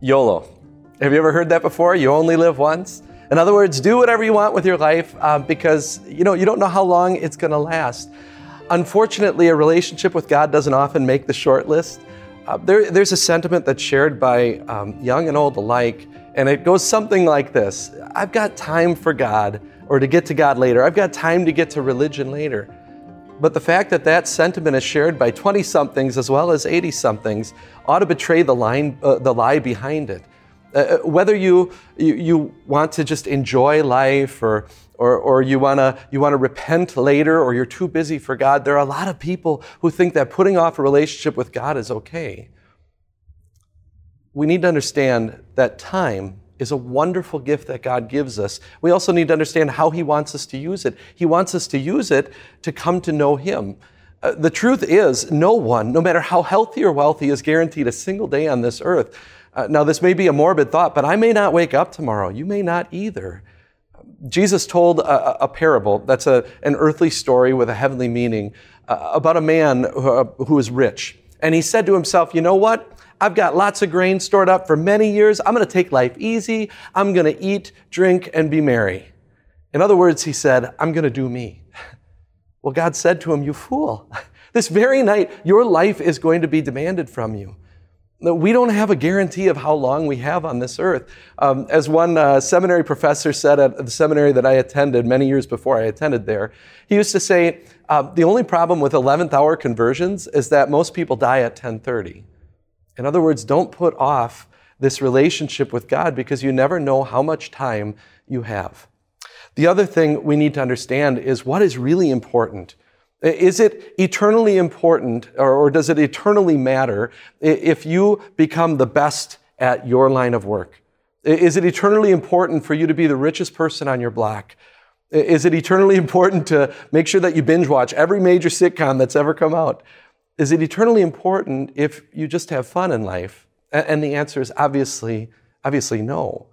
YOLO. Have you ever heard that before? You only live once? In other words, do whatever you want with your life uh, because you know you don't know how long it's going to last. Unfortunately, a relationship with God doesn't often make the short list. Uh, there, there's a sentiment that's shared by um, young and old alike, and it goes something like this I've got time for God, or to get to God later. I've got time to get to religion later. But the fact that that sentiment is shared by 20 somethings as well as 80 somethings ought to betray the, line, uh, the lie behind it. Uh, uh whether you, you, you, want to just enjoy life or, or, or you want to you wanna repent later or you're too busy for God, there are a lot of people who think that putting off a relationship with God is okay. We need to understand that time is a wonderful gift that God gives us. We also need to understand how He wants us to use it. He wants us to use it to come to know Him. Uh, the truth is, no one, no matter how healthy or wealthy, is guaranteed a single day on this earth. Uh, now, this may be a morbid thought, but I may not wake up tomorrow. You may not either. Jesus told a, a parable that's a, an earthly story with a heavenly meaning uh, about a man who, uh, who is rich. And he said to himself, You know what? I've got lots of grain stored up for many years. I'm going to take life easy. I'm going to eat, drink, and be merry. In other words, he said, I'm going to do me. Well, God said to him, You fool. This very night, your life is going to be demanded from you. We don't have a guarantee of how long we have on this earth. Um, as one uh, seminary professor said at the seminary that I attended many years before I attended there, he used to say, uh, the only problem with 11th hour conversions is that most people die at 1030. In other words, don't put off this relationship with God because you never know how much time you have. The other thing we need to understand is what is really important. Is it eternally important or, does it eternally matter if you become the best at your line of work? Is it eternally important for you to be the richest person on your block? Is it eternally important to make sure that you binge watch every major sitcom that's ever come out? Is it eternally important if you just have fun in life? And the answer is obviously, obviously no.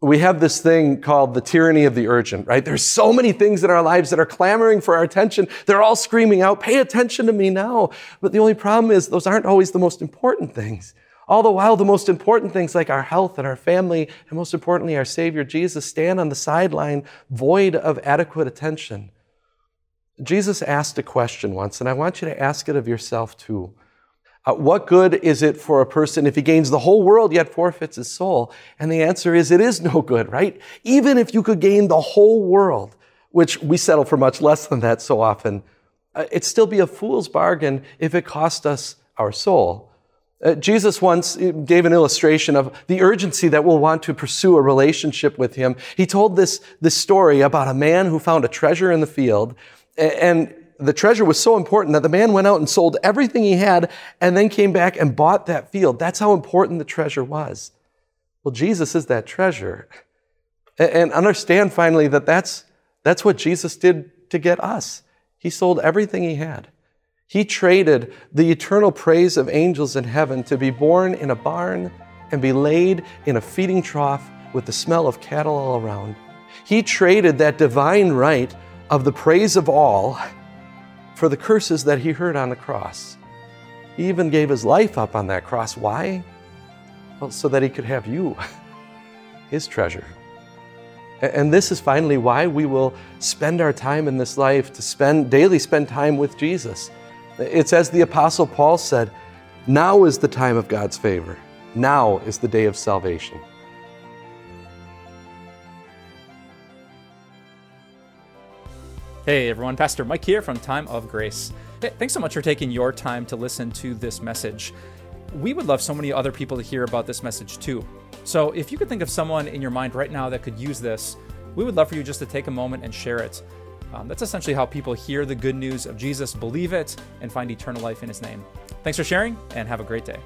We have this thing called the tyranny of the urgent, right? There's so many things in our lives that are clamoring for our attention. They're all screaming out, pay attention to me now. But the only problem is those aren't always the most important things. All the while, the most important things like our health and our family, and most importantly, our Savior Jesus, stand on the sideline void of adequate attention. Jesus asked a question once, and I want you to ask it of yourself too. Uh, what good is it for a person if he gains the whole world yet forfeits his soul? And the answer is it is no good, right? Even if you could gain the whole world, which we settle for much less than that so often, uh, it'd still be a fool's bargain if it cost us our soul. Uh, Jesus once uh, gave an illustration of the urgency that we'll want to pursue a relationship with him. He told this, this story about a man who found a treasure in the field and the treasure was so important that the man went out and sold everything he had and then came back and bought that field. That's how important the treasure was. Well, Jesus is that treasure. And understand finally that that's, that's what Jesus did to get us. He sold everything he had. He traded the eternal praise of angels in heaven to be born in a barn and be laid in a feeding trough with the smell of cattle all around. He traded that divine right of the praise of all for the curses that he heard on the cross. He even gave his life up on that cross. Why? Well, so that he could have you, his treasure. And this is finally why we will spend our time in this life to spend daily spend time with Jesus. It's as the apostle Paul said, now is the time of God's favor. Now is the day of salvation. Hey everyone, Pastor Mike here from Time of Grace. Hey, thanks so much for taking your time to listen to this message. We would love so many other people to hear about this message too. So if you could think of someone in your mind right now that could use this, we would love for you just to take a moment and share it. Um, that's essentially how people hear the good news of Jesus, believe it, and find eternal life in his name. Thanks for sharing, and have a great day.